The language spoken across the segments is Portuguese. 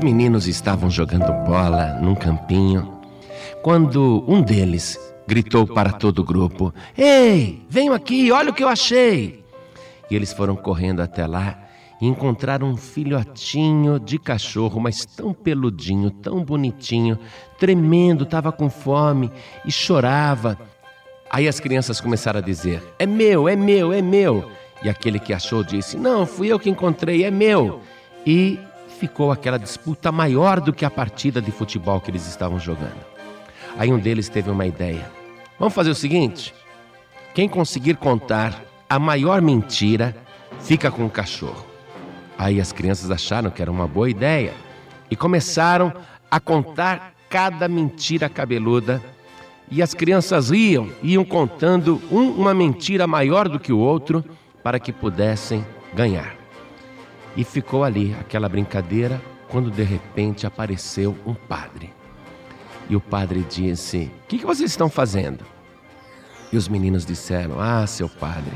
Os meninos estavam jogando bola num campinho quando um deles gritou para todo o grupo: Ei, venham aqui, olha o que eu achei! E eles foram correndo até lá e encontraram um filhotinho de cachorro, mas tão peludinho, tão bonitinho, tremendo, estava com fome e chorava. Aí as crianças começaram a dizer: É meu, é meu, é meu. E aquele que achou disse: Não, fui eu que encontrei, é meu. E ficou aquela disputa maior do que a partida de futebol que eles estavam jogando. Aí um deles teve uma ideia. Vamos fazer o seguinte: quem conseguir contar a maior mentira fica com o cachorro. Aí as crianças acharam que era uma boa ideia e começaram a contar cada mentira cabeluda. E as crianças riam, iam contando um, uma mentira maior do que o outro para que pudessem ganhar. E ficou ali aquela brincadeira quando de repente apareceu um padre. E o padre disse: O que, que vocês estão fazendo? E os meninos disseram: Ah, seu padre,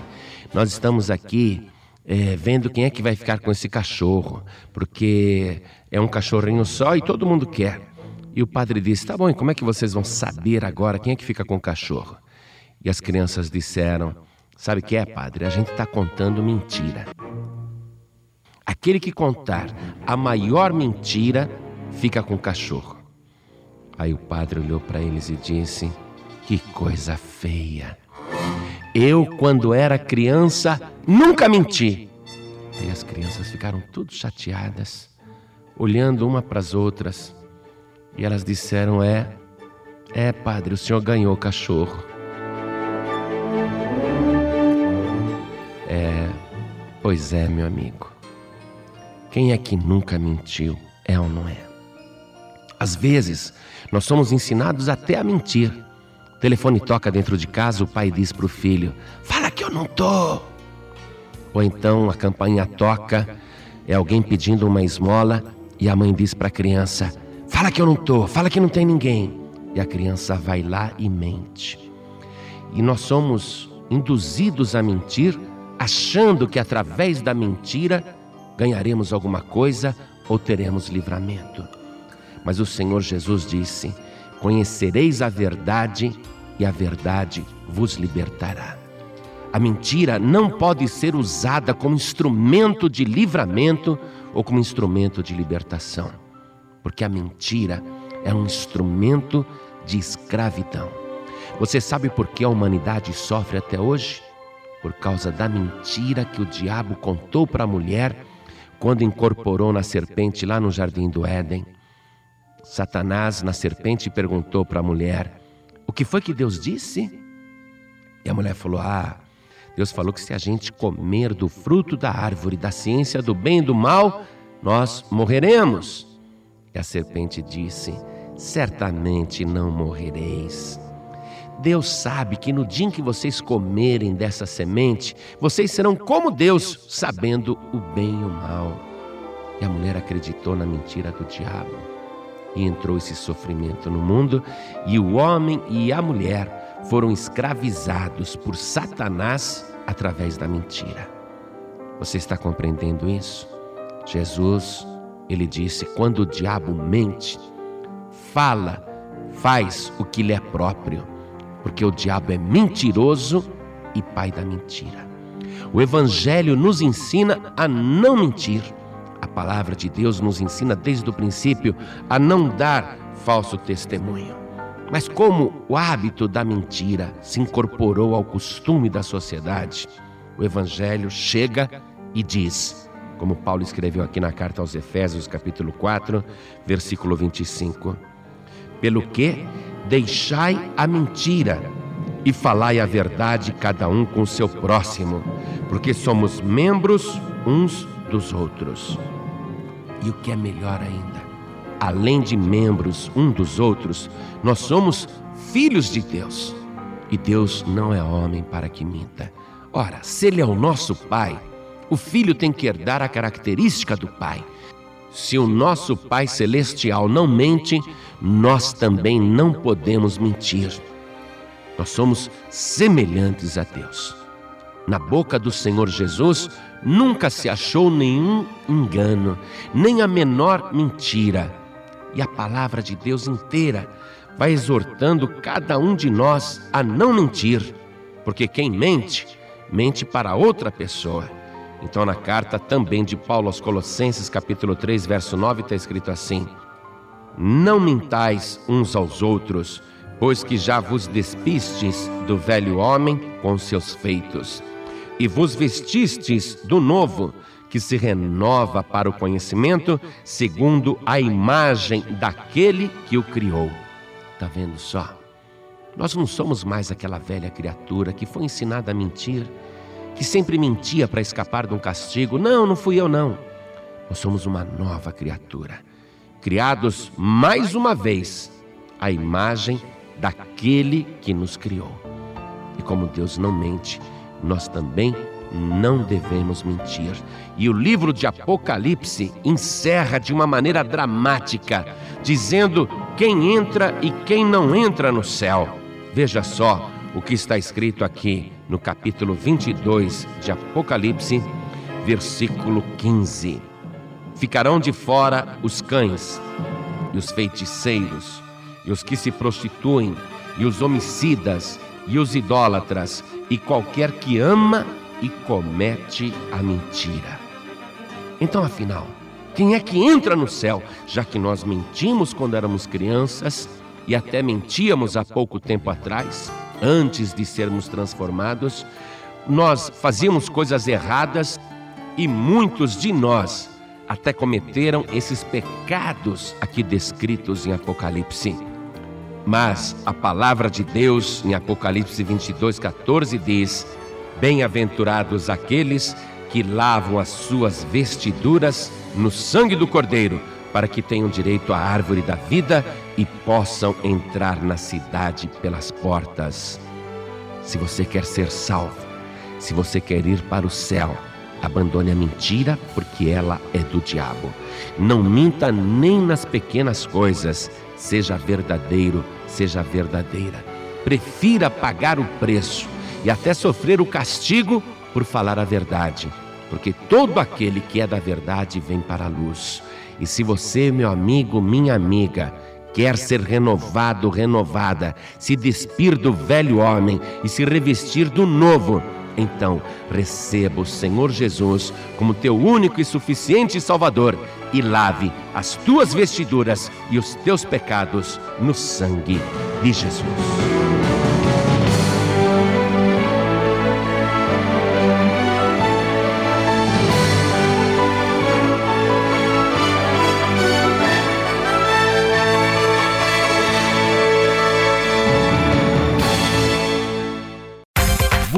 nós estamos aqui é, vendo quem é que vai ficar com esse cachorro, porque é um cachorrinho só e todo mundo quer. E o padre disse: Tá bom, e como é que vocês vão saber agora quem é que fica com o cachorro? E as crianças disseram: Sabe o que é, padre? A gente está contando mentira. Aquele que contar a maior mentira fica com o cachorro. Aí o padre olhou para eles e disse: Que coisa feia. Eu, quando era criança, nunca menti. E as crianças ficaram tudo chateadas, olhando uma para as outras. E elas disseram: É, é, padre, o senhor ganhou o cachorro. É, pois é, meu amigo. Quem é que nunca mentiu? É ou não é? Às vezes, nós somos ensinados até a mentir. O telefone toca dentro de casa, o pai diz para o filho: Fala que eu não tô. Ou então a campainha toca, é alguém pedindo uma esmola e a mãe diz para a criança: Fala que eu não tô, fala que não tem ninguém. E a criança vai lá e mente. E nós somos induzidos a mentir, achando que através da mentira ganharemos alguma coisa ou teremos livramento. Mas o Senhor Jesus disse: Conhecereis a verdade e a verdade vos libertará. A mentira não pode ser usada como instrumento de livramento ou como instrumento de libertação, porque a mentira é um instrumento de escravidão. Você sabe por que a humanidade sofre até hoje? Por causa da mentira que o diabo contou para a mulher quando incorporou na serpente lá no jardim do Éden. Satanás, na serpente, perguntou para a mulher: O que foi que Deus disse? E a mulher falou: Ah, Deus falou que se a gente comer do fruto da árvore da ciência do bem e do mal, nós morreremos. E a serpente disse: Certamente não morrereis. Deus sabe que no dia em que vocês comerem dessa semente, vocês serão como Deus, sabendo o bem e o mal. E a mulher acreditou na mentira do diabo e entrou esse sofrimento no mundo, e o homem e a mulher foram escravizados por Satanás através da mentira. Você está compreendendo isso? Jesus, ele disse: quando o diabo mente, fala, faz o que lhe é próprio, porque o diabo é mentiroso e pai da mentira. O Evangelho nos ensina a não mentir a palavra de Deus nos ensina desde o princípio a não dar falso testemunho. Mas como o hábito da mentira se incorporou ao costume da sociedade, o Evangelho chega e diz, como Paulo escreveu aqui na carta aos Efésios, capítulo 4, versículo 25: Pelo que deixai a mentira e falai a verdade cada um com seu próximo, porque somos membros uns dos outros. E o que é melhor ainda, além de membros um dos outros, nós somos filhos de Deus. E Deus não é homem para que minta. Ora, se Ele é o nosso Pai, o filho tem que herdar a característica do Pai. Se o nosso Pai Celestial não mente, nós também não podemos mentir. Nós somos semelhantes a Deus. Na boca do Senhor Jesus nunca se achou nenhum engano, nem a menor mentira. E a palavra de Deus inteira vai exortando cada um de nós a não mentir, porque quem mente, mente para outra pessoa. Então, na carta também de Paulo aos Colossenses, capítulo 3, verso 9, está escrito assim: Não mintais uns aos outros, pois que já vos despistes do velho homem com seus feitos e vos vestistes do novo, que se renova para o conhecimento, segundo a imagem daquele que o criou. Está vendo só? Nós não somos mais aquela velha criatura que foi ensinada a mentir, que sempre mentia para escapar de um castigo. Não, não fui eu, não. Nós somos uma nova criatura, criados mais uma vez à imagem daquele que nos criou. E como Deus não mente, nós também não devemos mentir. E o livro de Apocalipse encerra de uma maneira dramática, dizendo quem entra e quem não entra no céu. Veja só o que está escrito aqui no capítulo 22 de Apocalipse, versículo 15: Ficarão de fora os cães, e os feiticeiros, e os que se prostituem, e os homicidas, e os idólatras, e qualquer que ama e comete a mentira. Então, afinal, quem é que entra no céu, já que nós mentimos quando éramos crianças e até mentíamos há pouco tempo atrás, antes de sermos transformados? Nós fazíamos coisas erradas e muitos de nós até cometeram esses pecados aqui descritos em Apocalipse. Mas a palavra de Deus em Apocalipse 22, 14 diz: Bem-aventurados aqueles que lavam as suas vestiduras no sangue do Cordeiro, para que tenham direito à árvore da vida e possam entrar na cidade pelas portas. Se você quer ser salvo, se você quer ir para o céu, abandone a mentira, porque ela é do diabo. Não minta nem nas pequenas coisas Seja verdadeiro, seja verdadeira. Prefira pagar o preço e até sofrer o castigo por falar a verdade, porque todo aquele que é da verdade vem para a luz. E se você, meu amigo, minha amiga, quer ser renovado, renovada, se despir do velho homem e se revestir do novo, então receba o Senhor Jesus como teu único e suficiente Salvador e lave as tuas vestiduras e os teus pecados no sangue de Jesus.